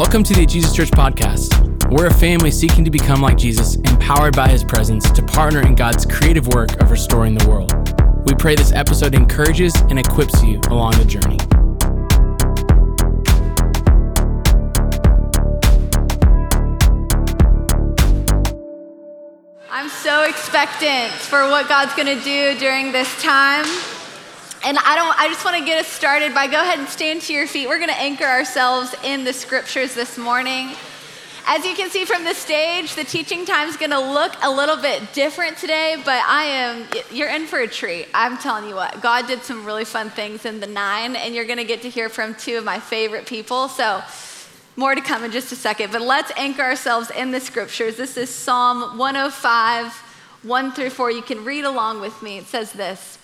Welcome to the Jesus Church Podcast. We're a family seeking to become like Jesus, empowered by his presence to partner in God's creative work of restoring the world. We pray this episode encourages and equips you along the journey. I'm so expectant for what God's going to do during this time. And I don't I just want to get us started by go ahead and stand to your feet. We're going to anchor ourselves in the scriptures this morning. As you can see from the stage, the teaching time is going to look a little bit different today, but I am you're in for a treat. I'm telling you what. God did some really fun things in the 9 and you're going to get to hear from two of my favorite people. So, more to come in just a second, but let's anchor ourselves in the scriptures. This is Psalm 105, 1 through 4. You can read along with me. It says this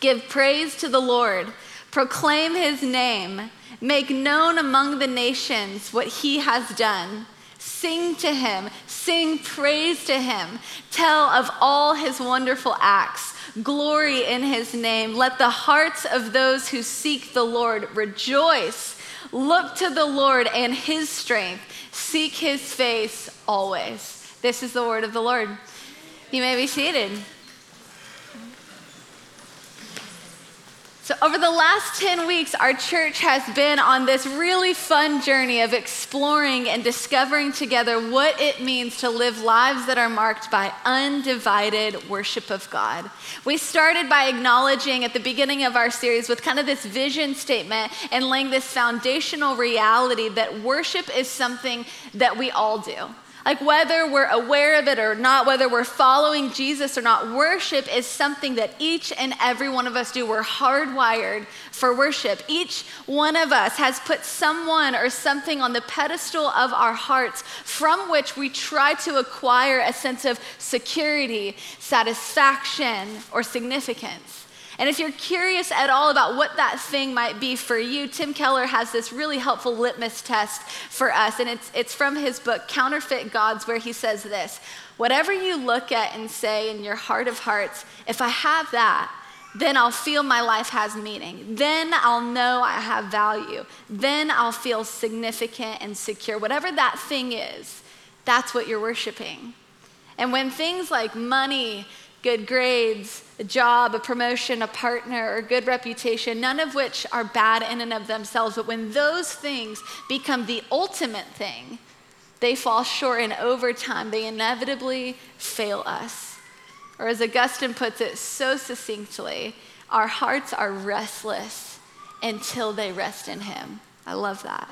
Give praise to the Lord, proclaim his name, make known among the nations what he has done. Sing to him, sing praise to him, tell of all his wonderful acts. Glory in his name. Let the hearts of those who seek the Lord rejoice. Look to the Lord and his strength. Seek his face always. This is the word of the Lord. You may be seated. So, over the last 10 weeks, our church has been on this really fun journey of exploring and discovering together what it means to live lives that are marked by undivided worship of God. We started by acknowledging at the beginning of our series with kind of this vision statement and laying this foundational reality that worship is something that we all do. Like whether we're aware of it or not, whether we're following Jesus or not, worship is something that each and every one of us do. We're hardwired for worship. Each one of us has put someone or something on the pedestal of our hearts from which we try to acquire a sense of security, satisfaction, or significance. And if you're curious at all about what that thing might be for you, Tim Keller has this really helpful litmus test for us. And it's, it's from his book, Counterfeit Gods, where he says this Whatever you look at and say in your heart of hearts, if I have that, then I'll feel my life has meaning. Then I'll know I have value. Then I'll feel significant and secure. Whatever that thing is, that's what you're worshiping. And when things like money, good grades, a job, a promotion, a partner, or good reputation, none of which are bad in and of themselves. But when those things become the ultimate thing, they fall short, and over time, they inevitably fail us. Or as Augustine puts it so succinctly, our hearts are restless until they rest in Him. I love that.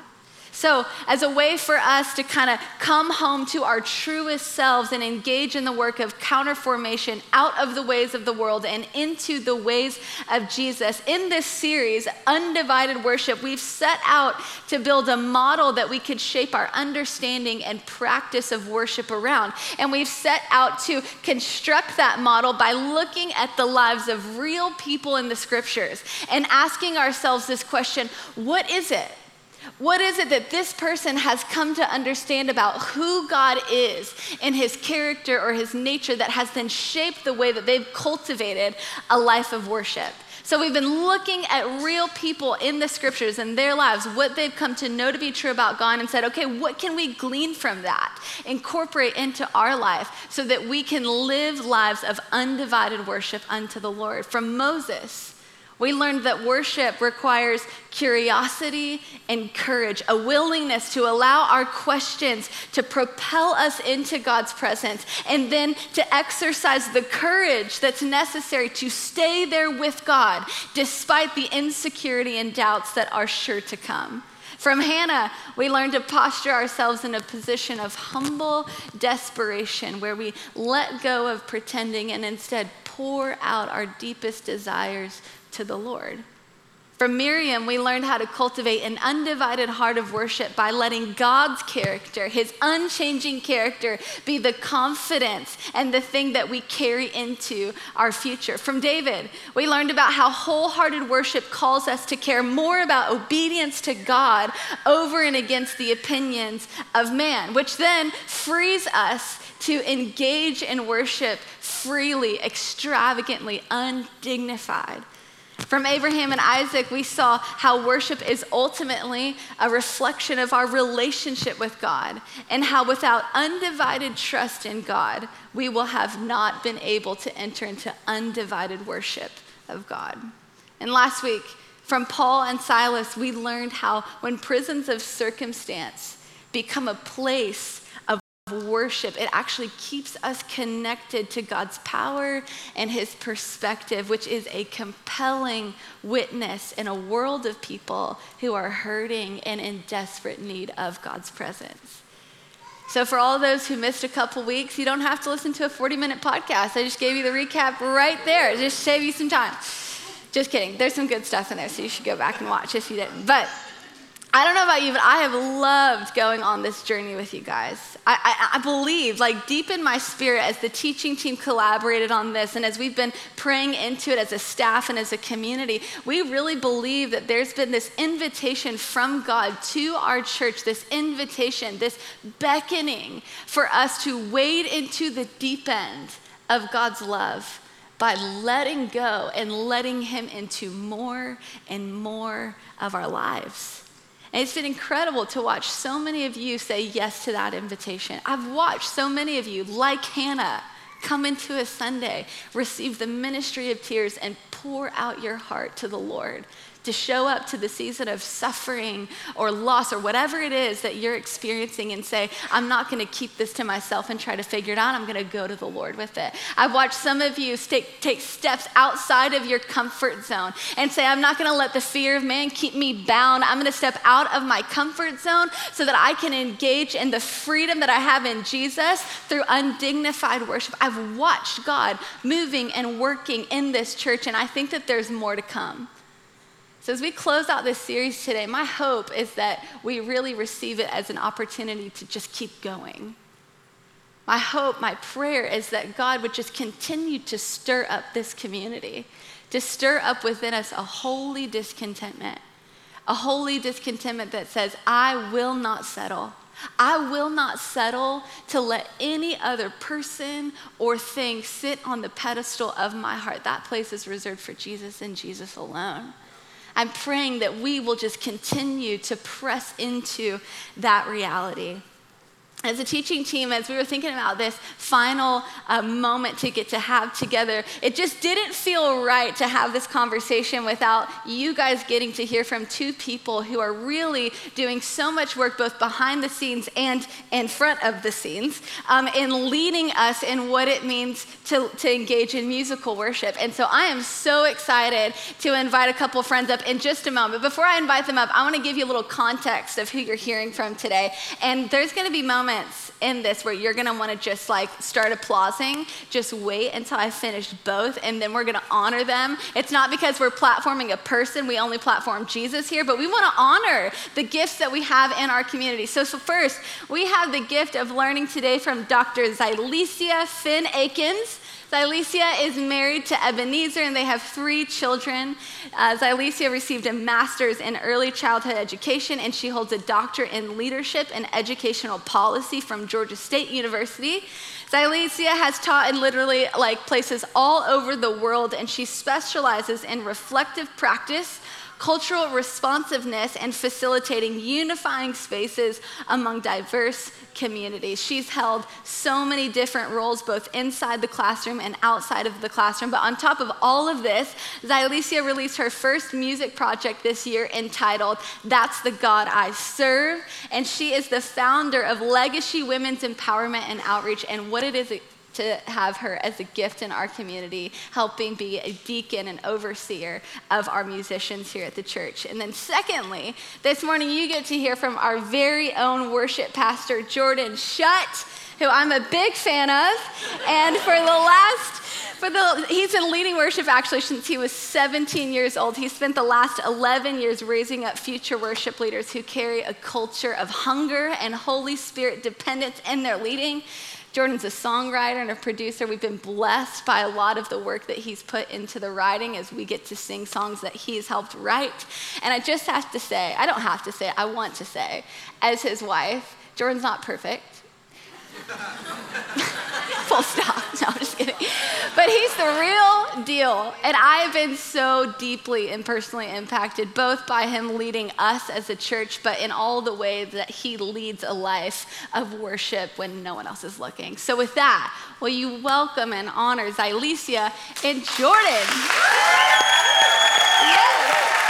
So, as a way for us to kind of come home to our truest selves and engage in the work of counterformation out of the ways of the world and into the ways of Jesus, in this series, Undivided Worship, we've set out to build a model that we could shape our understanding and practice of worship around. And we've set out to construct that model by looking at the lives of real people in the scriptures and asking ourselves this question what is it? What is it that this person has come to understand about who God is in his character or his nature that has then shaped the way that they've cultivated a life of worship? So we've been looking at real people in the scriptures and their lives, what they've come to know to be true about God, and said, okay, what can we glean from that, incorporate into our life so that we can live lives of undivided worship unto the Lord? From Moses we learned that worship requires curiosity and courage, a willingness to allow our questions to propel us into God's presence, and then to exercise the courage that's necessary to stay there with God despite the insecurity and doubts that are sure to come. From Hannah, we learned to posture ourselves in a position of humble desperation where we let go of pretending and instead pour out our deepest desires to the Lord. From Miriam, we learned how to cultivate an undivided heart of worship by letting God's character, his unchanging character, be the confidence and the thing that we carry into our future. From David, we learned about how wholehearted worship calls us to care more about obedience to God over and against the opinions of man, which then frees us to engage in worship freely, extravagantly, undignified. From Abraham and Isaac, we saw how worship is ultimately a reflection of our relationship with God, and how without undivided trust in God, we will have not been able to enter into undivided worship of God. And last week, from Paul and Silas, we learned how when prisons of circumstance become a place worship, it actually keeps us connected to God's power and His perspective, which is a compelling witness in a world of people who are hurting and in desperate need of God's presence. So, for all those who missed a couple weeks, you don't have to listen to a 40 minute podcast. I just gave you the recap right there, just save you some time. Just kidding. There's some good stuff in there, so you should go back and watch if you didn't. But I don't know about you, but I have loved going on this journey with you guys. I, I, I, believe, like deep in my spirit, as the teaching team collaborated on this and as we've been praying into it as a staff and as a community, we really believe that there's been this invitation from God to our church, this invitation, this beckoning for us to wade into the deep end of God's love by letting go and letting Him into more and more of our lives. And it's been incredible to watch so many of you say yes to that invitation. I've watched so many of you, like Hannah, come into a Sunday, receive the ministry of tears, and pour out your heart to the Lord to show up to the season of suffering or loss or whatever it is that you're experiencing and say, I'm not going to keep this to myself and try to figure it out. I'm going to go to the Lord with it. I've watched some of you take, take steps outside of your comfort zone and say, I'm not going to let the fear of man keep me bound. I'm going to step out of my comfort zone so that I can engage in the freedom that I have in Jesus through undignified worship. I've watched God moving and working in this church, and I think that there's more to come. So, as we close out this series today, my hope is that we really receive it as an opportunity to just keep going. My hope, my prayer is that God would just continue to stir up this community, to stir up within us a holy discontentment, a holy discontentment that says, I will not settle. I will not settle to let any other person or thing sit on the pedestal of my heart. That place is reserved for Jesus and Jesus alone. I'm praying that we will just continue to press into that reality as a teaching team, as we were thinking about this final uh, moment to get to have together, it just didn't feel right to have this conversation without you guys getting to hear from two people who are really doing so much work both behind the scenes and in front of the scenes um, in leading us in what it means to, to engage in musical worship. And so I am so excited to invite a couple friends up in just a moment. Before I invite them up, I want to give you a little context of who you're hearing from today. And there's going to be moments in this where you're gonna wanna just like start applauding. Just wait until I finish both, and then we're gonna honor them. It's not because we're platforming a person, we only platform Jesus here, but we wanna honor the gifts that we have in our community. So, so first, we have the gift of learning today from Dr. Zylesia Finn Akins. Xylecia is married to Ebenezer and they have three children. Uh, Xylecia received a master's in early childhood education and she holds a doctorate in leadership and educational policy from Georgia State University. Xylecia has taught in literally like places all over the world and she specializes in reflective practice cultural responsiveness, and facilitating unifying spaces among diverse communities. She's held so many different roles, both inside the classroom and outside of the classroom. But on top of all of this, Xylecia released her first music project this year entitled That's the God I Serve. And she is the founder of Legacy Women's Empowerment and Outreach. And what it is to have her as a gift in our community, helping be a deacon and overseer of our musicians here at the church. And then, secondly, this morning you get to hear from our very own worship pastor, Jordan Shutt, who I'm a big fan of. And for the last for the, he's been leading worship actually since he was 17 years old. He spent the last 11 years raising up future worship leaders who carry a culture of hunger and Holy Spirit dependence in their leading. Jordan's a songwriter and a producer. We've been blessed by a lot of the work that he's put into the writing as we get to sing songs that he's helped write. And I just have to say, I don't have to say, I want to say, as his wife, Jordan's not perfect. Full stop. No, I'm just kidding. But he's the real deal. And I have been so deeply and personally impacted, both by him leading us as a church, but in all the ways that he leads a life of worship when no one else is looking. So, with that, will you welcome and honor Xylecia and Jordan? Yes.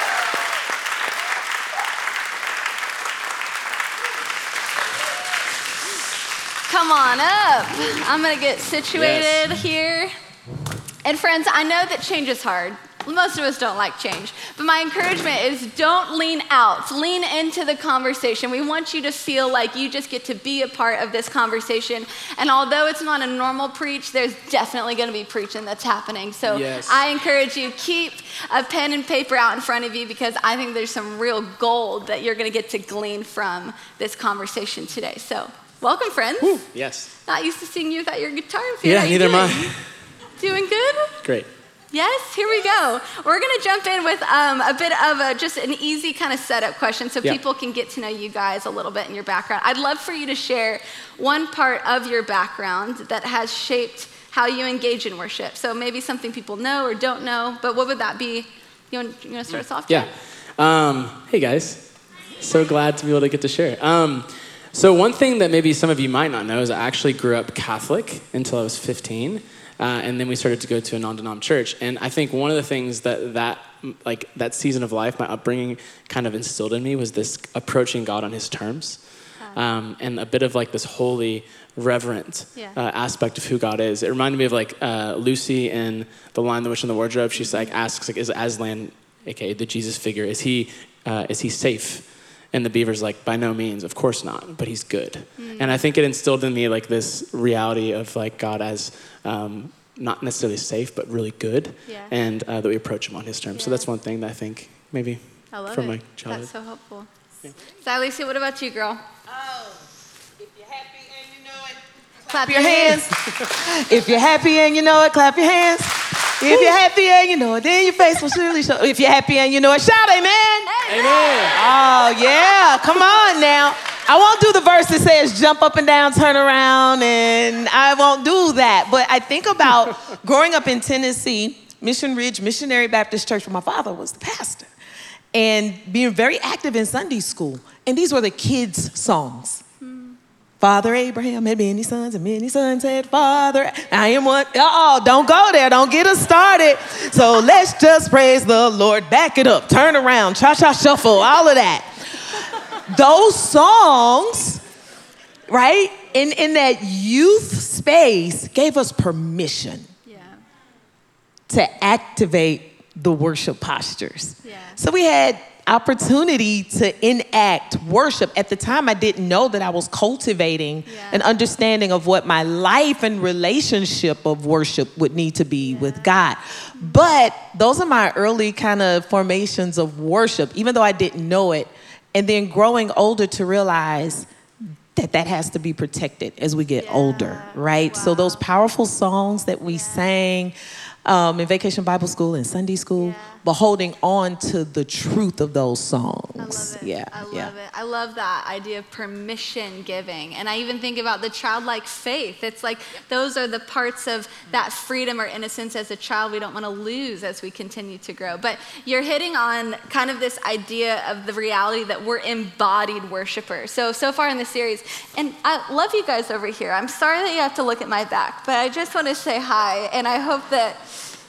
Come on up. I'm gonna get situated Yes. here. And friends, I know that change is hard. Most of us don't like change. But my encouragement is don't lean out, lean into the conversation. We want you to feel like you just get to be a part of this conversation. And although it's not a normal preach, there's definitely gonna be preaching that's happening. So Yes. I encourage you, keep a pen and paper out in front of you because I think there's some real gold that you're gonna get to glean from this conversation today. So welcome, friends. Yes. Not used to seeing you without your guitar. Yeah, How neither am doing? I. Doing good? Great. Yes, here we go. We're going to jump in with um, a bit of a, just an easy kind of setup question so Yeah. people can get to know you guys a little bit in your background. I'd love for you to share one part of your background that has shaped how you engage in worship. So maybe something people know or don't know, but what would that be? You want, you want to start us off? Yeah. Um, hey guys. So glad to be able to get to share. Um, so one thing that maybe some of you might not know is I actually grew up Catholic until I was 15, uh, and then we started to go to a non-denom church. And I think one of the things that that like that season of life, my upbringing, kind of instilled in me was this approaching God on His terms, um, and a bit of like this holy, reverent Yeah. uh, aspect of who God is. It reminded me of like uh, Lucy in The Lion, the Witch, and the Wardrobe. She's like asks like, is Aslan, aka the Jesus figure, is he uh, is he safe? And the beaver's like, by no means, of course not, but he's good. And I think it instilled in me like this reality of like God as um, not necessarily safe, but really good, Yeah. and uh, that we approach him on his terms. So that's one thing that I think maybe I love from it. my childhood. That's so helpful. So, Xylecia, what about you, girl? Oh, if you're happy and you know it, Clap your hands. if you're happy and you know it, clap your hands. If you're happy and you know it, then your face will surely show. If you're happy and you know it, shout amen. Amen. Oh, yeah. Come on now. I won't do the verse that says jump up and down, turn around, and I won't do that. But I think about growing up in Tennessee, Mission Ridge Missionary Baptist Church, where my father was the pastor, and being very active in Sunday school. And these were the kids' songs. Father Abraham had many sons, and many sons had father. I am one. Oh, don't go there. Don't get us started. So let's just praise the Lord. Back it up. Turn around. Cha cha shuffle. All of that. Those songs, right, in, in that youth space gave us permission Yeah. to activate the worship postures. Yeah. So we had opportunity to enact worship. At the time I didn't know that I was cultivating Yeah. an understanding of what my life and relationship of worship would need to be with God. But those are my early kind of formations of worship even though I didn't know it and then growing older to realize that that has to be protected as we get Yeah. older, right? So those powerful songs that we sang um, in Vacation Bible School and Sunday School, Yeah. But holding on to the truth of those songs. I love it. Yeah, I love yeah. it. I love that idea of permission giving. And I even think about the childlike faith. It's like those are the parts of that freedom or innocence as a child we don't want to lose as we continue to grow. But you're hitting on kind of this idea of the reality that we're embodied worshipers. So, so far in the series, and I love you guys over here. I'm sorry that you have to look at my back, but I just want to say hi. And I hope that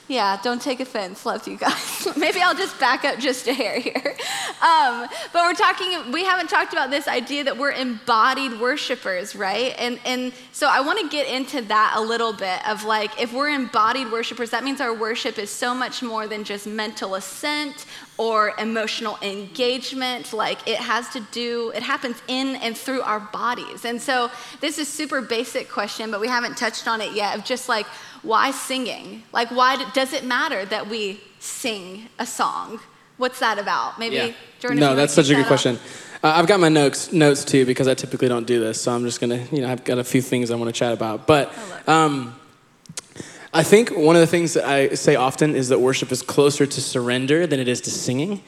yeah, don't take offense. Love you guys. Maybe I'll just back up just a hair here. Um, but we're talking, we haven't talked about this idea that we're embodied worshipers, right? And, and so I want to get into that a little bit of like, if we're embodied worshipers, that means our worship is so much more than just mental assent or emotional engagement. Like it has to do, it happens in and through our bodies. And so this is super basic question, but we haven't touched on it yet of just like, why singing? Like, why does it matter that we sing a song? What's that about? Maybe Yeah. Jordan. no, that's such a good off. question. Uh, I've got my notes notes too because I typically don't do this, so I'm just gonna, you know, I've got a few things I want to chat about. But um, I think one of the things that I say often is that worship is closer to surrender than it is to singing.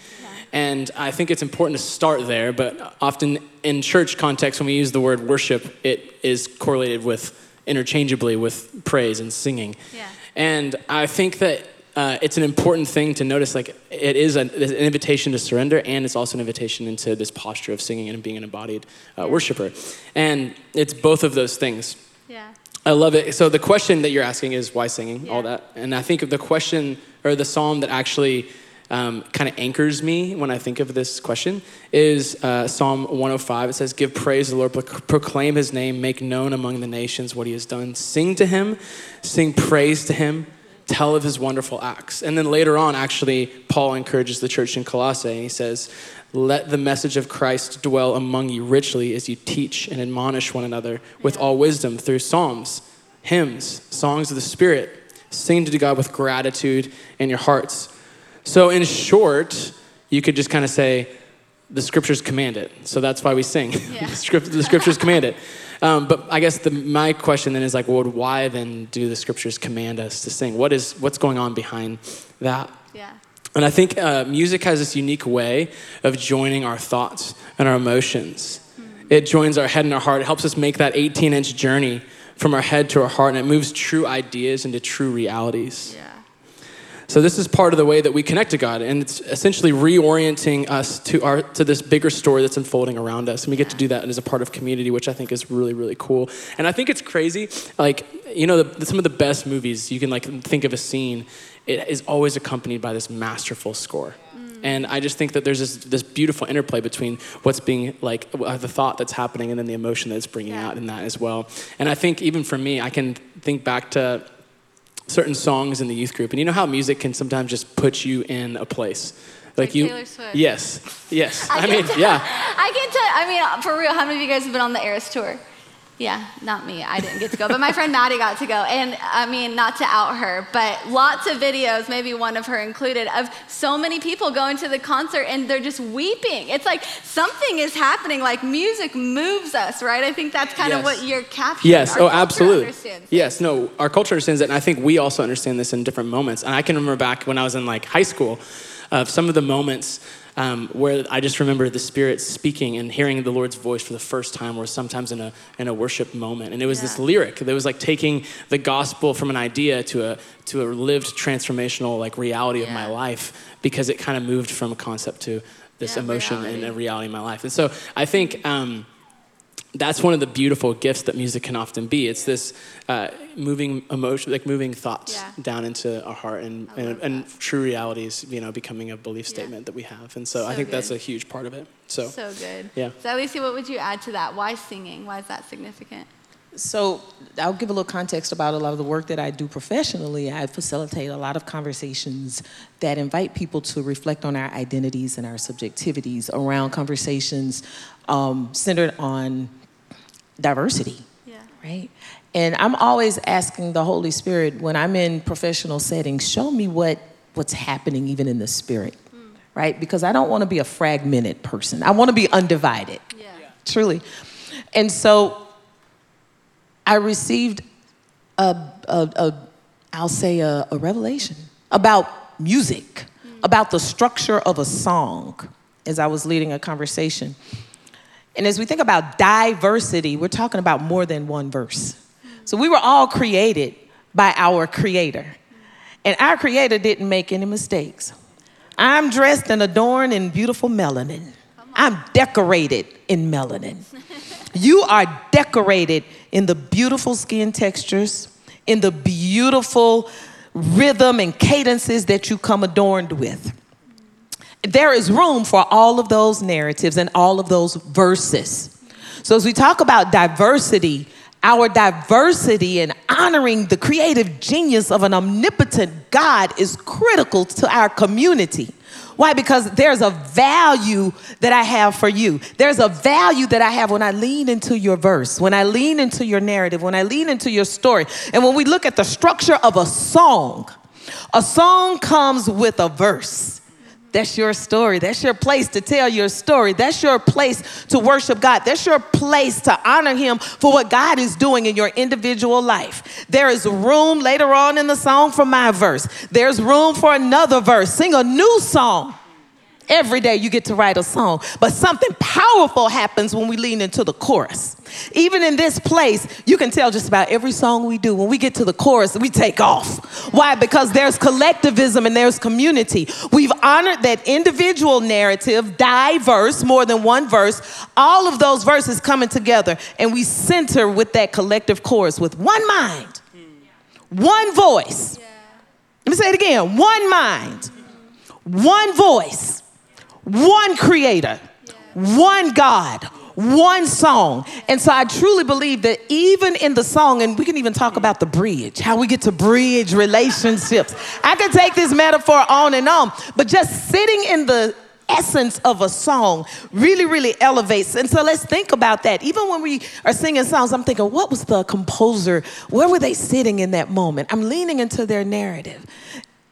And I think it's important to start there, but often in church context, when we use the word worship, it is correlated with interchangeably with praise and singing. Yeah. And I think that uh, it's an important thing to notice like it is an, an, invitation to surrender and it's also an invitation into this posture of singing and being an embodied uh, worshiper. And it's both of those things. Yeah. I love it. So the question that you're asking is why singing? Yeah. all that. And i think of the question or the psalm that actually um, kind of anchors me when i think of this question is uh, psalm 105 it says give praise to the lord proc- proclaim his name make known among the nations what he has done sing to him sing praise to him tell of his wonderful acts. And then later on, actually, Paul encourages the church in Colossae, and he says, Let the message of Christ dwell among you richly as you teach and admonish one another with all wisdom through psalms, hymns, songs of the Spirit, sing to God with gratitude in your hearts. So, in short, you could just kind of say, the scriptures command it. So that's why we sing. Yeah. the, script, the scriptures command it. Um, but I guess the, my question then is like, well, why then do the scriptures command us to sing? What is what's going on behind that? yeah And I think uh, music has this unique way of joining our thoughts and our emotions. It joins our head and our heart. It helps us make that 18 inch journey from our head to our heart, and it moves true ideas into true realities. yeah So this is part of the way that we connect to God, and it's essentially reorienting us to our to this bigger story that's unfolding around us, and we get to do that as a part of community, which I think is really really cool. And I think it's crazy, like you know, the, some of the best movies you can like think of a scene, it is always accompanied by this masterful score. And I just think that there's this, this beautiful interplay between what's being like uh, the thought that's happening and then the emotion that it's bringing Yeah. out in that as well. And I think even for me, I can think back to certain songs in the youth group. And you know how music can sometimes just put you in a place. Like you Taylor Swift. Yes. Yes. I, can mean, yeah. I can tell. I mean, for real, how many of you guys have been on the Eras tour? Yeah, not me. I didn't get to go, but my friend Maddie got to go. And I mean, not to out her, but lots of videos, maybe one of her included, of so many people going to the concert and they're just weeping. It's like something is happening. Like music moves us, right? I think that's kind of what you're capturing. Yes, Our oh, absolutely. Yes, no, our culture understands that, and I think we also understand this in different moments. And I can remember back when I was in like high school, of some of the moments um, where I just remember the Spirit speaking and hearing the Lord's voice for the first time, or sometimes in a in a worship moment. And it was this lyric that was like taking the gospel from an idea to a to a lived transformational like reality of my life because it kind of moved from a concept to this Yeah, emotion reality. and a reality in my life. And so I think. Um, that's one of the beautiful gifts that music can often be. It's this uh, moving emotion, like moving thoughts Yeah. down into our heart and, and, and true realities, you know, becoming a belief Yeah. statement that we have. And so, I So think that's a huge part of it. So, So good. Yeah. So, Xylecia, what would you add to that? Why singing? Why is that significant? So I'll give a little context about a lot of the work that I do professionally. I facilitate a lot of conversations that invite people to reflect on our identities and our subjectivities around conversations um, centered on diversity Yeah. right? And I'm always asking the Holy Spirit when I'm in professional settings, show me what what's happening even in the spirit, mm. right? Because I don't want to be a fragmented person. I want to be undivided, Yeah. truly. And so I received a, a, a I'll say a, a revelation about music, mm. about the structure of a song as I was leading a conversation. And as we think about diversity, we're talking about more than one verse. So we were all created by our creator. And our creator didn't make any mistakes. I'm dressed and adorned in beautiful melanin. I'm decorated in melanin. You are decorated in the beautiful skin textures, in the beautiful rhythm and cadences that you come adorned with. There is room for all of those narratives and all of those verses. So, as we talk about diversity, our diversity and honoring the creative genius of an omnipotent God is critical to our community. Why? Because there's a value that I have for you. There's a value that I have when I lean into your verse, when I lean into your narrative, when I lean into your story. And when we look at the structure of a song, a song comes with a verse. That's your story. That's your place to tell your story. That's your place to worship God. That's your place to honor Him for what God is doing in your individual life. There is room later on in the song for my verse. There's room for another verse. Sing a new song Every day you get to write a song. But something powerful happens when we lean into the chorus. Even in this place, you can tell just about every song we do. When we get to the chorus, we take off. Why? Because there's collectivism and there's community. We've honored that individual narrative, diverse, more than one verse, all of those verses coming together, and we center with that collective chorus with one mind, one voice. Let me say it again one mind, one voice, one creator, one God, one song. And so I truly believe that even in the song, and we can even talk about the bridge, how we get to bridge relationships. I could take this metaphor on and on, but just sitting in the essence of a song really, really elevates. And so let's think about that. Even when we are singing songs, I'm thinking, what was the composer? Where were they sitting in that moment? I'm leaning into their narrative.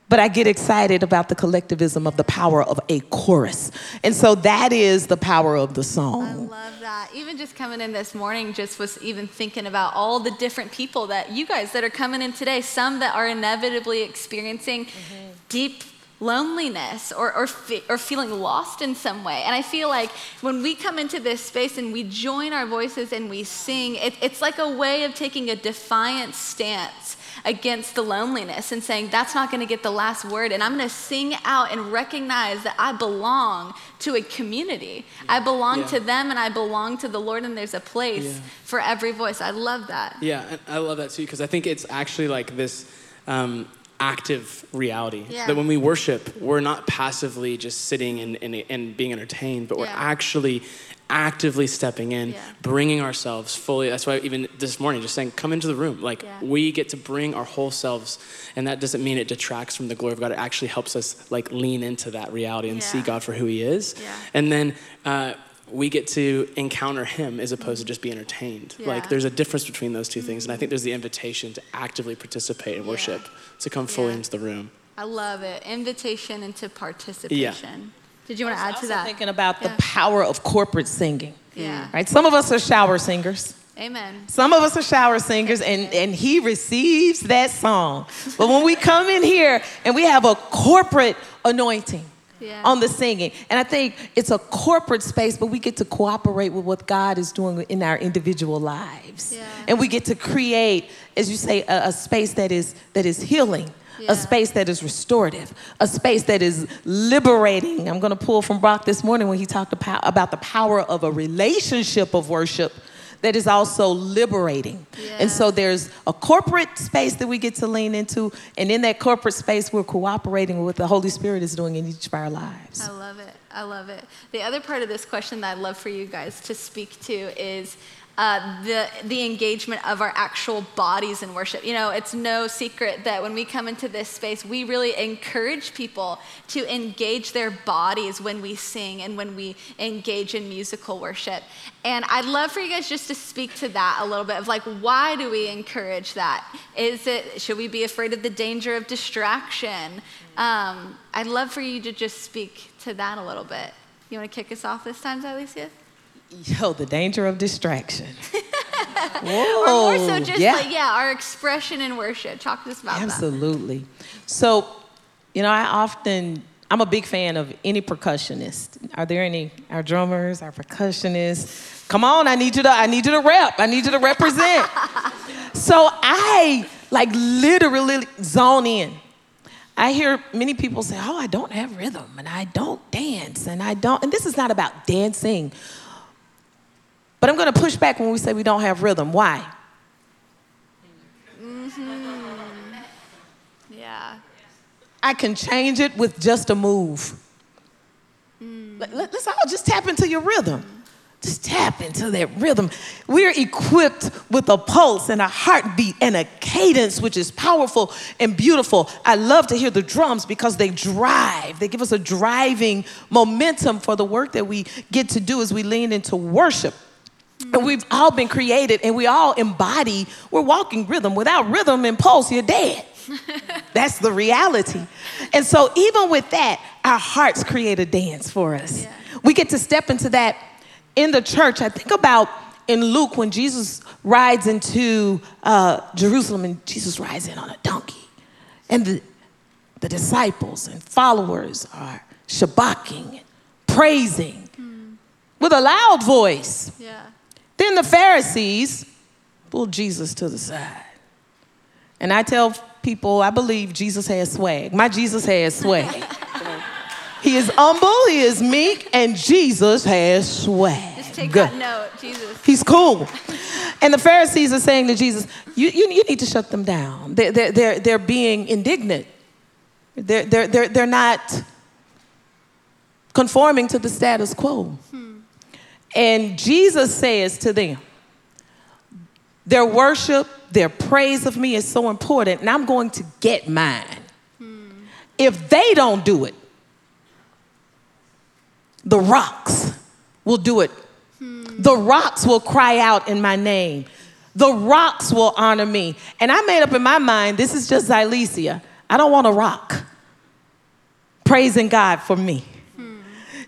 But I get excited about the collectivism of the power of a chorus. And so that is the power of the song. I love that. Even just coming in this morning, just was even thinking about all the different people that you guys that are coming in today, some that are inevitably experiencing mm-hmm. deep loneliness or, or, fe- or feeling lost in some way. And I feel like when we come into this space and we join our voices and we sing, it, it's like a way of taking a defiant stance against the loneliness and saying, that's not going to get the last word. And I'm going to sing out and recognize that I belong to a community. I belong Yeah. to them and I belong to the Lord, and there's a place Yeah. for every voice. I love that. Yeah, I love that too because I think it's actually like this um, active reality Yeah. that when we worship, we're not passively just sitting and, and, and being entertained, but we're Yeah. actually actively stepping in, Yeah. bringing ourselves fully. That's why even this morning, just saying, come into the room. Like Yeah. we get to bring our whole selves, and that doesn't mean it detracts from the glory of God. It actually helps us like lean into that reality and see God for who He is, Yeah. and then. Uh, we get to encounter him as opposed to just be entertained. Yeah. Like there's a difference between those two things. And I think there's the invitation to actively participate in Yeah. worship, to come fully Yeah. into the room. I love it. Invitation into participation. Did you want to add to that? thinking about the power of corporate singing. Yeah. Mm. Right? Some of us are shower singers. Amen. Some of us are shower singers, and, and he receives that song. But when we come in here and we have a corporate anointing Yeah. on the singing, and I think it's a corporate space, but we get to cooperate with what God is doing in our individual lives. Yeah. And we get to create, as you say, a, a space that is, that is healing. Yeah. A space that is restorative, a space that is liberating. I'm going to pull from Brock this morning when he talked about, about the power of a relationship of worship that is also liberating. And so there's a corporate space that we get to lean into, and in that corporate space, we're cooperating with what the Holy Spirit is doing in each of our lives. I love it. I love it. The other part of this question that I'd love for you guys to speak to is uh, the the engagement of our actual bodies in worship. You know, it's no secret that when we come into this space, we really encourage people to engage their bodies when we sing and when we engage in musical worship. And I'd love for you guys just to speak to that a little bit of like, why do we encourage that? Is it should we be afraid of the danger of distraction? Um, I'd love for you to just speak to that a little bit. You want to kick us off this time, Xylecia? Yo, the danger of distraction. Or more so just yeah. like, yeah, our expression in worship. Talk to us about that. Absolutely. So, you know, I often, I'm a big fan of any percussionist. Are there any, our drummers, our percussionists? Come on, I need you to, I need you to rep. I need you to represent. so I like literally zone in. I hear many people say, oh, I don't have rhythm and I don't dance and I don't, and this is not about dancing. But I'm gonna push back when we say we don't have rhythm. Why? Mm-hmm. Yeah. I can change it with just a move. Mm. Let, us all just tap into your rhythm. Just tap into that rhythm. We're equipped with a pulse and a heartbeat and a cadence, which is powerful and beautiful. I love to hear the drums because they drive. They give us a driving momentum for the work that we get to do as we lean into worship. And we've all been created and we all embody, we're walking rhythm. Without rhythm and pulse, you're dead. That's the reality. And so, even with that, our hearts create a dance for us. Yeah. We get to step into that in the church. I think about in Luke when Jesus rides into uh, Jerusalem and Jesus rides in on a donkey. And the, the disciples and followers are shabaking, praising with a loud voice. Yeah. Then the Pharisees pulled Jesus to the side. And I tell people, I believe Jesus has swag. My Jesus has swag. he is humble, he is meek, and Jesus has swag. Just take that note, Jesus. He's cool. And the Pharisees are saying to Jesus, you, you, you need to shut them down. They're, they're, they're, they're being indignant. They're, they're, they're, they're not conforming to the status quo. And Jesus says to them, their worship, their praise of me is so important, and I'm going to get mine. Hmm. If they don't do it, the rocks will do it. Hmm. The rocks will cry out in my name. The rocks will honor me. And I made up in my mind, this is just Xylecia. I don't want a rock praising God for me.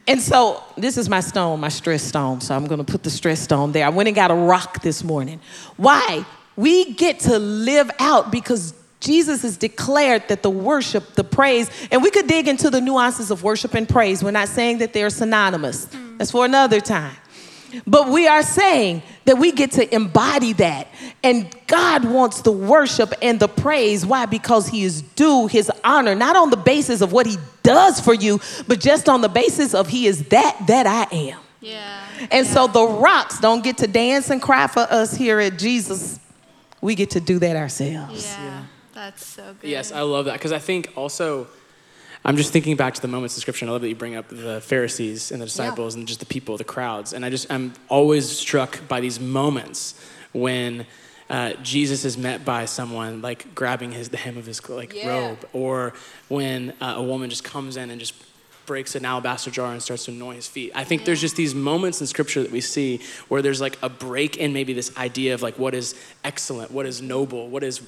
And so this is my stone, my stress stone. So I'm going to put the stress stone there. I went and got a rock this morning. Why? We get to live out because Jesus has declared that the worship, the praise, and we could dig into the nuances of worship and praise. We're not saying that they're synonymous. Mm. That's for another time. But we are saying that we get to embody that. And God wants the worship and the praise. Why? Because He is due His honor, not on the basis of what He does for you, but just on the basis of He is that that I am. Yeah. And so the rocks don't get to dance and cry for us here at Jesus. We get to do that ourselves. Yeah. That's so good. Yes, I love that because I think also, I'm just thinking back to the moments of scripture. And I love that you bring up the Pharisees and the disciples and just the people, the crowds. And I just I'm always struck by these moments when uh, Jesus is met by someone like grabbing his the hem of his like Yeah. robe, or when uh, a woman just comes in and just breaks an alabaster jar and starts to anoint his feet. I think there's just these moments in scripture that we see where there's like a break in maybe this idea of like what is excellent, what is noble, what is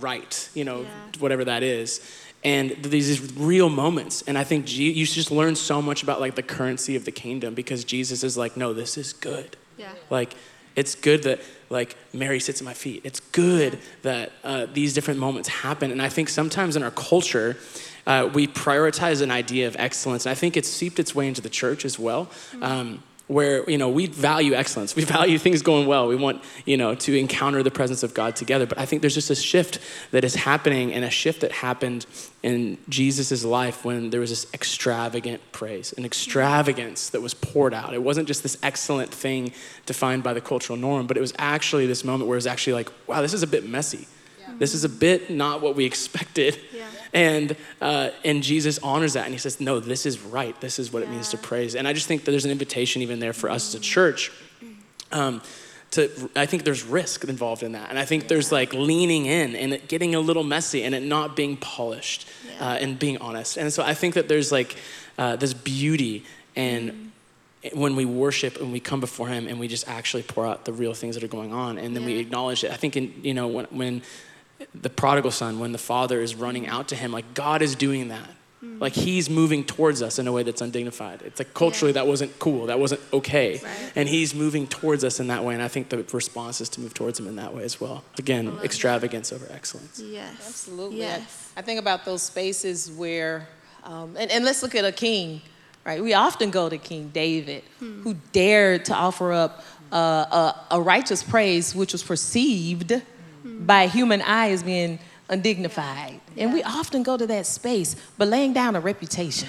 right, you know, Yeah. whatever that is. And these these real moments. And I think Je- you just learn so much about like the currency of the kingdom because Jesus is like, no, this is good. Yeah. Like, it's good that like Mary sits at my feet. It's good that uh, these different moments happen. And I think sometimes in our culture, uh, we prioritize an idea of excellence. And I think it's seeped its way into the church as well. Um, where you know we value excellence. We value things going well. We want you know to encounter the presence of god together. But i think there's just a shift that is happening and a shift that happened in jesus' life when there was this extravagant praise an extravagance that was poured out. It wasn't just this excellent thing defined by the cultural norm but it was actually this moment where it was actually like wow this is a bit messy this is a bit not what we expected Yeah. and uh, and Jesus honors that, and he says, "No, this is right. This is what it means to praise." And I just think that there's an invitation even there for us as a church. Um, to, I think there's risk involved in that, and I think there's like leaning in and it getting a little messy and it not being polished Yeah. uh, and being honest. And so I think that there's like uh, this beauty and when we worship and we come before him and we just actually pour out the real things that are going on and then we acknowledge it i think in you know when, when the prodigal son when the father is running out to him like god is doing that Mm. like he's moving towards us in a way that's undignified it's like culturally that wasn't cool that wasn't okay Right. and he's moving towards us in that way and i think the response is to move towards him in that way as well again extravagance over excellence Yes. Absolutely. I- Yes. I, think about those spaces where, um, and, and let's look at a king, right? We often go to King David, who dared to offer up uh, a, a righteous praise, which was perceived by human eye as being undignified. And we often go to that space, but laying down a reputation,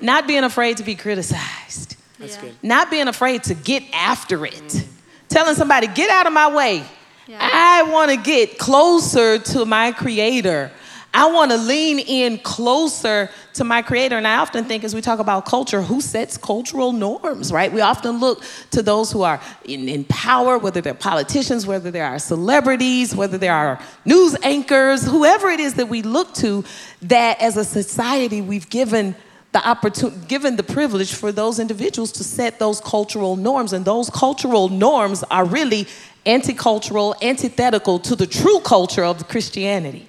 not being afraid to be criticized that's Yeah. good not being afraid to get after it. Telling somebody, get out of my way. Yeah. I want to get closer to my creator. I want to lean in closer to my creator. And I often think as we talk about culture, who sets cultural norms, right? We often look to those who are in, in power, whether they're politicians, whether they are celebrities, whether they are news anchors, whoever it is that we look to, that as a society we've given the opportunity, given the privilege for those individuals to set those cultural norms. And those cultural norms are really anti cultural, antithetical to the true culture of Christianity.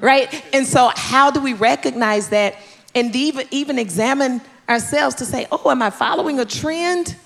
Right? And so, how do we recognize that and even, even examine ourselves to say, oh, am I following a trend?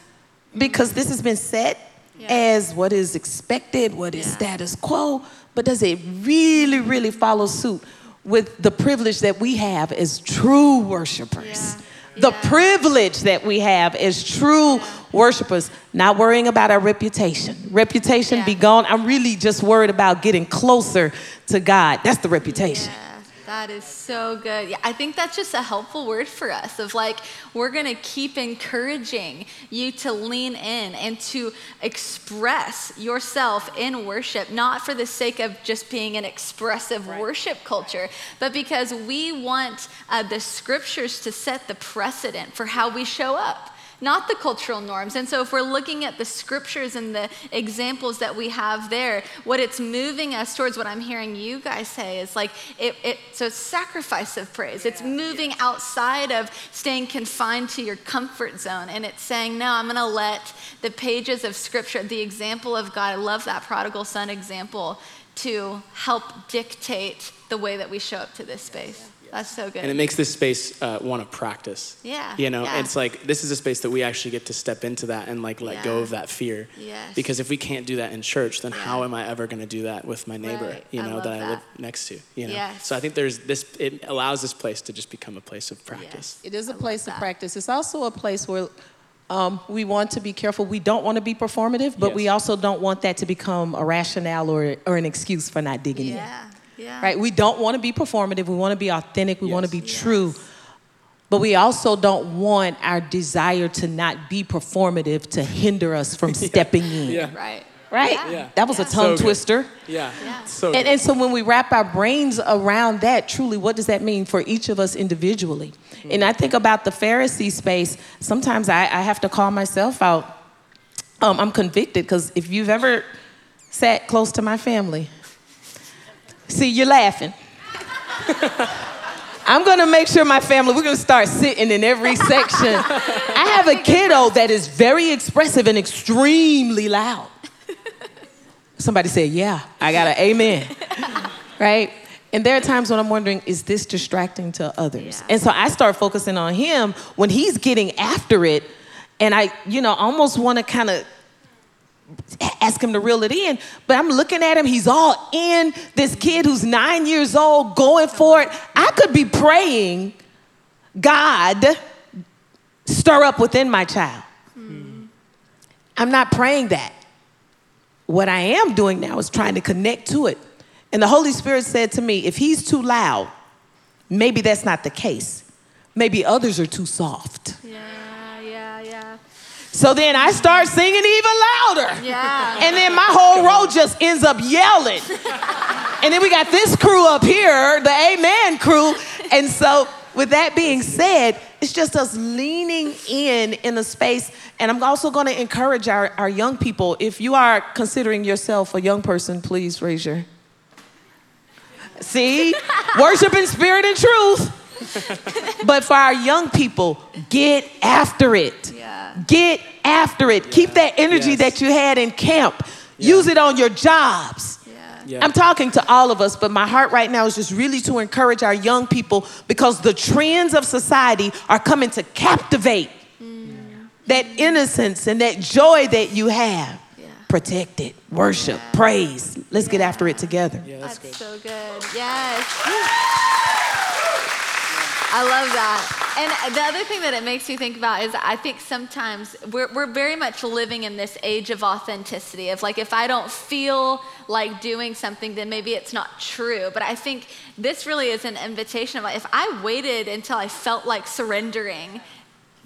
Because this has been set Yeah. as what is expected, what is Yeah. status quo, but does it really, really follow suit with the privilege that we have as true worshipers? Yeah. The privilege that we have as true worshipers, not worrying about our reputation. Reputation be gone. I'm really just worried about getting closer to God. That's the reputation. Yeah, that is so good. Yeah, I think that's just a helpful word for us of like we're going to keep encouraging you to lean in and to express yourself in worship, not for the sake of just being an expressive worship culture, but because we want uh, the scriptures to set the precedent for how we show up not the cultural norms. And so, if we're looking at the scriptures and the examples that we have there, what it's moving us towards, what I'm hearing you guys say is like, it, it so it's sacrifice of praise. It's moving outside of staying confined to your comfort zone. And it's saying, no, I'm going to let the pages of scripture, the example of God, I love that prodigal son example, to help dictate the way that we show up to this space. That's so good. And it makes this space uh, want to practice. Yeah, You know, yeah. it's like this is a space that we actually get to step into that and like let go of that fear. Yes. Because if we can't do that in church, then Yeah. how am I ever going to do that with my neighbor? Right. You know, love that, I live next to. You know. Yes. So I think there's this. It allows this place to just become a place of practice. It is a I place of that. practice. It's also a place where um, we want to be careful. We don't want to be performative, but we also don't want that to become a rationale or, or an excuse for not digging in. yeah, yeah. Right? We don't want to be performative. We want to be authentic. We want to Yes. be true. But we also don't want our desire to not be performative to hinder us from stepping in. Yeah. Right. Right? Yeah. Yeah. That was a tongue So good. twister. Yeah. Yeah. So. And, and so when we wrap our brains around that, truly, what does that mean for each of us individually? And I think about the Pharisee space, sometimes I, I have to call myself out. Um, I'm convicted because if you've ever sat close to my family, see, you're laughing. I'm gonna make sure my family, we're gonna start sitting in every section. I have a kiddo that is very expressive and extremely loud. Somebody said, Yeah, I got an amen. right? And there are times when I'm wondering, is this distracting to others? Yeah. And so I start focusing on him when he's getting after it. And I, you know, almost want to kind of ask him to reel it in. But I'm looking at him, he's all in. This kid who's nine years old going for it. I could be praying, God, stir up within my child. Hmm. I'm not praying that. What I am doing now is trying to connect to it. And the Holy Spirit said to me, if he's too loud, maybe that's not the case. Maybe others are too soft. Yeah. So then I start singing even louder. Yeah. And then my whole row just ends up yelling. and then we got this crew up here, the Amen crew. And so, with that being said, it's just us leaning in in a space. And I'm also going to encourage our, our young people. If you are considering yourself a young person, please raise your. See? Worship in spirit and truth. but for our young people, get after it. Yeah. Get after it. Keep that energy Yes. that you had in camp. Yeah. Use it on your jobs. Yeah. Yeah. I'm talking to all of us, but my heart right now is just really to encourage our young people because the trends of society are coming to captivate mm. that innocence and that joy that you have. Yeah. Protect it, worship, praise. Let's get after it together. yeah, that's, That's good. so good. Yes. I love that. And the other thing that it makes me think about is I think sometimes we're, we're very much living in this age of authenticity, of like, if I don't feel like doing something, then maybe it's not true. But I think this really is an invitation of like, if I waited until I felt like surrendering,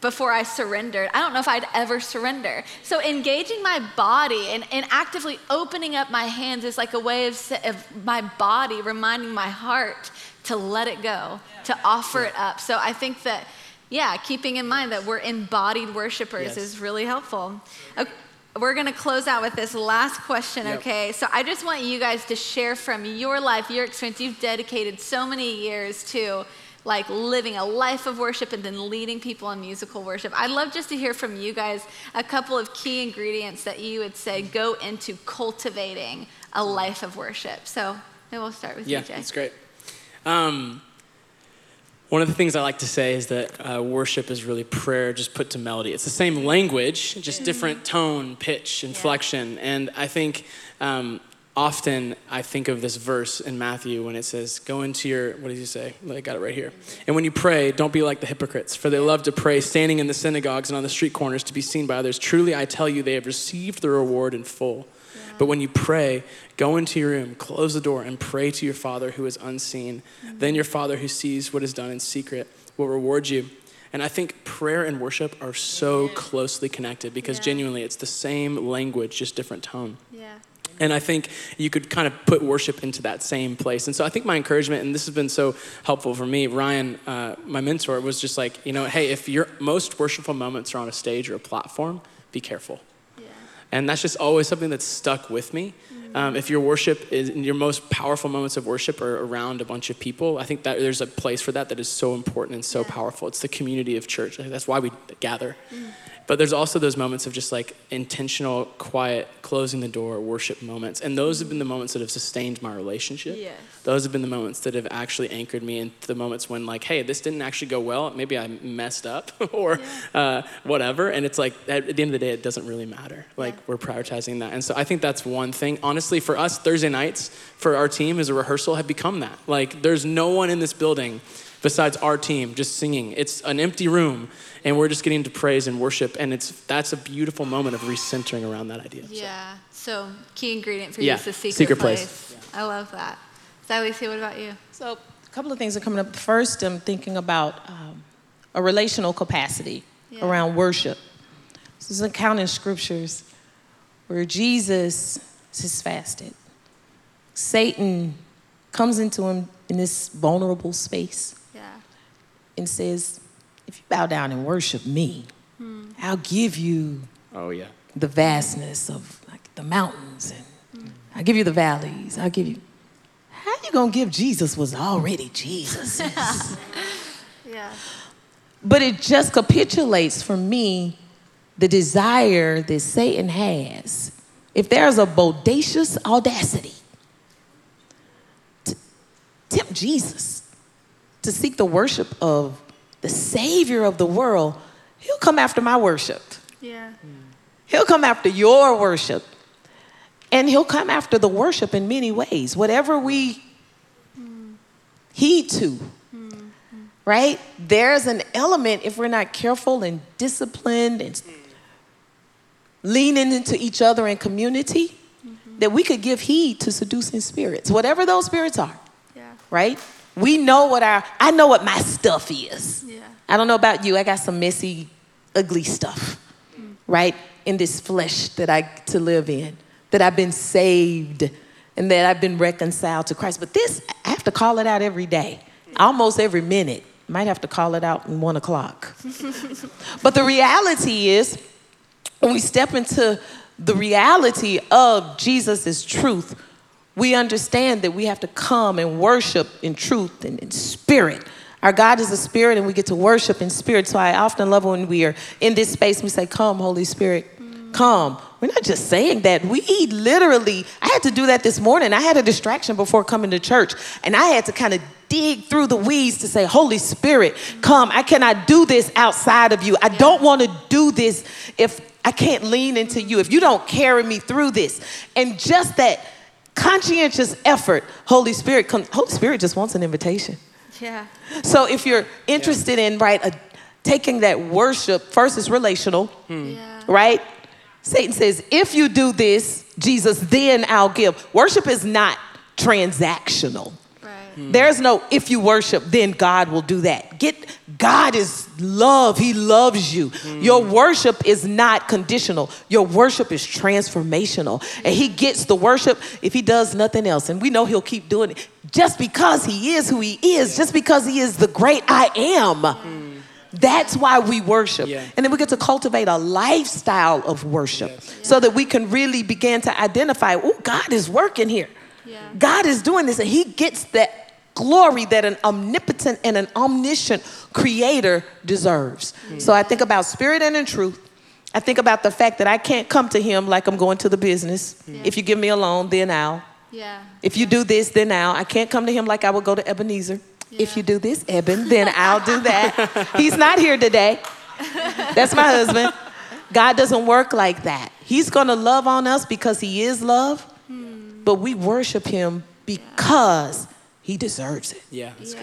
before I surrendered. I don't know if I'd ever surrender. So engaging my body and, and actively opening up my hands is like a way of, of my body reminding my heart to let it go, to offer it up. So I think that, yeah, keeping in mind that we're embodied worshipers Yes. is really helpful. Okay. We're gonna close out with this last question, Yep. okay? So I just want you guys to share from your life, your experience. You've dedicated so many years to like living a life of worship and then leading people in musical worship. I'd love just to hear from you guys a couple of key ingredients that you would say go into cultivating a life of worship. So we'll start with Yeah, you, Jay. that's great. Um, one of the things I like to say is that uh, worship is really prayer just put to melody. It's the same language, just different tone, pitch, inflection. And I think um, often I think of this verse in Matthew when it says, Go into your, what does he say? I got it right here. And when you pray, don't be like the hypocrites, for they love to pray standing in the synagogues and on the street corners to be seen by others. Truly, I tell you, they have received the reward in full. But when you pray, go into your room, close the door, and pray to your Father who is unseen. Mm-hmm. Then your Father who sees what is done in secret will reward you. And I think prayer and worship are so closely connected because yeah. genuinely it's the same language, just different tone. Yeah. And I think you could kind of put worship into that same place. And so I think my encouragement, and this has been so helpful for me, Ryan, uh, my mentor, was just like, you know, hey, if your most worshipful moments are on a stage or a platform, be careful. And that's just always something that's stuck with me. Um, if your worship is your most powerful moments of worship are around a bunch of people, I think that there's a place for that that is so important and so yeah. powerful. It's the community of church. That's why we gather. Mm. But there's also those moments of just like intentional, quiet, closing the door, worship moments. And those have been the moments that have sustained my relationship. Yes. Those have been the moments that have actually anchored me into the moments when, like, hey, this didn't actually go well. Maybe I messed up or yeah. uh, whatever. And it's like, at, the end of the day, it doesn't really matter. Like, yeah. we're prioritizing that. And so I think that's one thing. Honestly, for us, Thursday nights for our team as a rehearsal have become that. Like, there's no one in this building besides our team just singing. It's an empty room and we're just getting to praise and worship and it's that's a beautiful moment of recentering around that idea yeah so, so key ingredient for yeah. you is the secret, secret place, place. Yeah. i love that Sally, what about you so a couple of things are coming up first i'm thinking about um, a relational capacity yeah. around worship this is an account in scriptures where jesus is fasted satan comes into him in this vulnerable space yeah. And says if you bow down and worship me, hmm. I'll give you oh yeah the vastness of like the mountains and hmm. I'll give you the valleys. I'll give you how you gonna give Jesus was already Jesus? yeah. But it just capitulates for me the desire that Satan has. If there's a bodacious audacity to tempt Jesus to seek the worship of the Savior of the world, He'll come after my worship. Yeah. He'll come after your worship. And He'll come after the worship in many ways. Whatever we mm. heed to, mm-hmm. right? There's an element, if we're not careful and disciplined and leaning into each other in community, mm-hmm. that we could give heed to seducing spirits, whatever those spirits are. Yeah. Right? We know what our, I know what my stuff is. Yeah. I don't know about you, I got some messy, ugly stuff, mm. right? In this flesh that I to live in, that I've been saved and that I've been reconciled to Christ. But this, I have to call it out every day, almost every minute. Might have to call it out in one o'clock. but the reality is, when we step into the reality of Jesus' truth, we understand that we have to come and worship in truth and in spirit. Our God is a spirit and we get to worship in spirit. So I often love when we are in this space we say, Come, Holy Spirit, come. We're not just saying that. We literally, I had to do that this morning. I had a distraction before coming to church, and I had to kind of dig through the weeds to say, Holy Spirit, come. I cannot do this outside of you. I don't want to do this if I can't lean into you, if you don't carry me through this. And just that conscientious effort, Holy Spirit comes, Holy Spirit just wants an invitation. Yeah. So if you're interested yeah. in, right, a, taking that worship, first is relational, hmm. yeah. right? Satan says, if you do this, Jesus, then I'll give. Worship is not transactional. Hmm. There's no if you worship, then God will do that. Get God is love. He loves you. Mm. Your worship is not conditional. Your worship is transformational. And he gets the worship if he does nothing else. And we know he'll keep doing it just because he is who he is, just because he is the great I am. Mm. That's why we worship. Yeah. And then we get to cultivate a lifestyle of worship yes. so that we can really begin to identify, oh, God is working here. Yeah. God is doing this, and He gets that glory that an omnipotent and an omniscient creator deserves. Mm. So I think about spirit and in truth. I think about the fact that I can't come to him like I'm going to the business. Yeah. If you give me a loan, then I'll. Yeah. If you do this, then I'll. I can't come to him like I would go to Ebenezer. Yeah. If you do this, Eben, then I'll do that. He's not here today. That's my husband. God doesn't work like that. He's going to love on us because he is love. but we worship him because he deserves it. Yeah, that's good.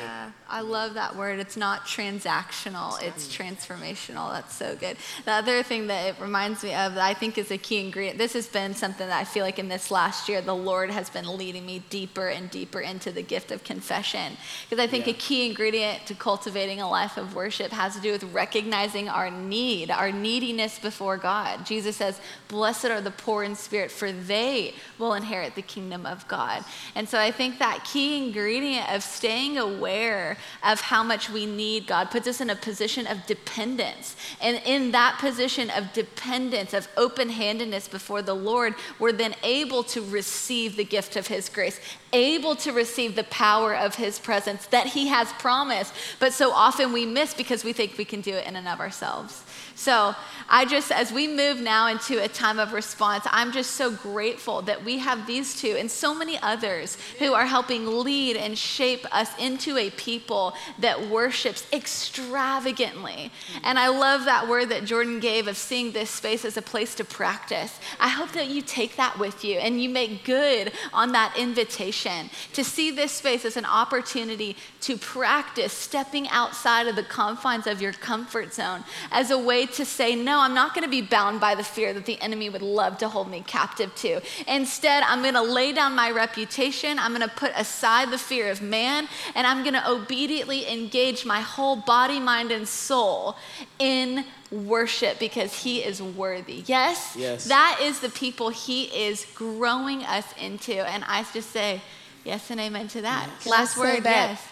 I love that word. It's not transactional, it's transformational. That's so good. The other thing that it reminds me of that I think is a key ingredient, this has been something that I feel like in this last year, the Lord has been leading me deeper and deeper into the gift of confession. Because I think Yeah. a key ingredient to cultivating a life of worship has to do with recognizing our need, our neediness before God. Jesus says, Blessed are the poor in spirit, for they will inherit the kingdom of God. And so I think that key ingredient of staying aware of how much we need God puts us in a position of dependence. And in that position of dependence, of open handedness before the Lord, we're then able to receive the gift of His grace, able to receive the power of His presence that He has promised. But so often we miss because we think we can do it in and of ourselves. So I just, as we move now into a time of response, I'm just so grateful that we have these two and so many others who are helping lead and shape us into a people that worships extravagantly. And I love that word that Jordan gave of seeing this space as a place to practice. I hope that you take that with you and you make good on that invitation to see this space as an opportunity to practice stepping outside of the confines of your comfort zone as a way to say, No, I'm not going to be bound by the fear that the enemy would love to hold me captive to. Instead, I'm going to lay down my reputation, I'm going to put aside the fear of man, and I'm going to obediently engage my whole body, mind, and soul in worship because he is worthy. Yes? Yes. That is the people he is growing us into. And I just say, Yes and amen to that. Can I Last word, that? yes.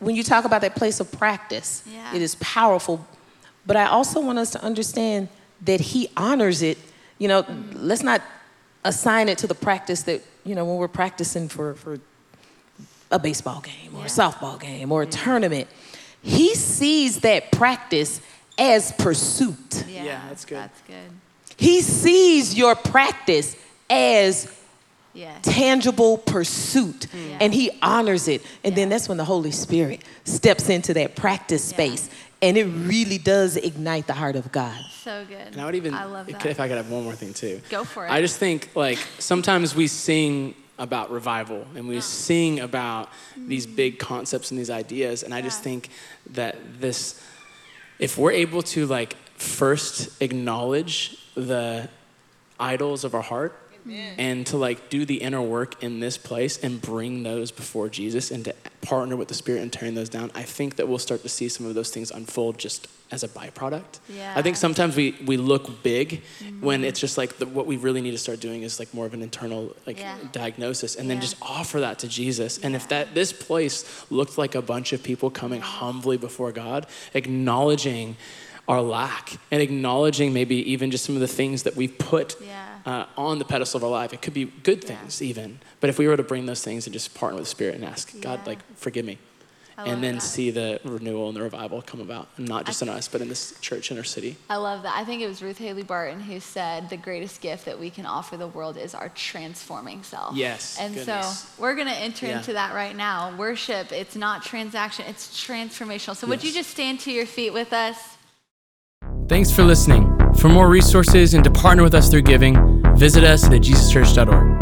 When you talk about that place of practice, Yeah. it is powerful. But I also want us to understand that he honors it. You know, let's not assign it to the practice that, you know, when we're practicing for, for a baseball game or a softball game or a tournament. He sees that practice as pursuit. Yeah, that's good. That's good. He sees your practice as Yes. tangible pursuit Yeah. and he honors it and then that's when the holy spirit steps into that practice Yeah. space and it really does ignite the heart of god So good. And I would even, I love that. if I could have one more thing too. Go for it. I just think like sometimes we sing about revival and we sing about these big concepts and these ideas. And I just Mm-hmm. Think that this, if we're able to like first acknowledge the idols of our heart and to like do the inner work in this place and bring those before Jesus and to partner with the Spirit and tearing those down, I think that we'll start to see some of those things unfold just as a byproduct. I think sometimes we, we look big when Mm-hmm. it's just like the, what we really need to start doing is like more of an internal like Yeah. diagnosis and then Yeah. just offer that to Jesus. And if that this place looked like a bunch of people coming humbly before God, acknowledging our lack and acknowledging maybe even just some of the things that we've put Yeah. uh, on the pedestal of our life. It could be good things even, but if we were to bring those things and just partner with the Spirit and ask God, like, forgive me, I and then that. see the renewal and the revival come about, and not just in us, but in this church in our city. I love that. I think it was Ruth Haley Barton who said the greatest gift that we can offer the world is our transforming self. Yes, And goodness. so we're going to enter Yeah. into that right now. Worship, it's not transaction, it's transformational. So would you just stand to your feet with us? Thanks for listening. For more resources and to partner with us through giving, visit us at jesuschurch.org.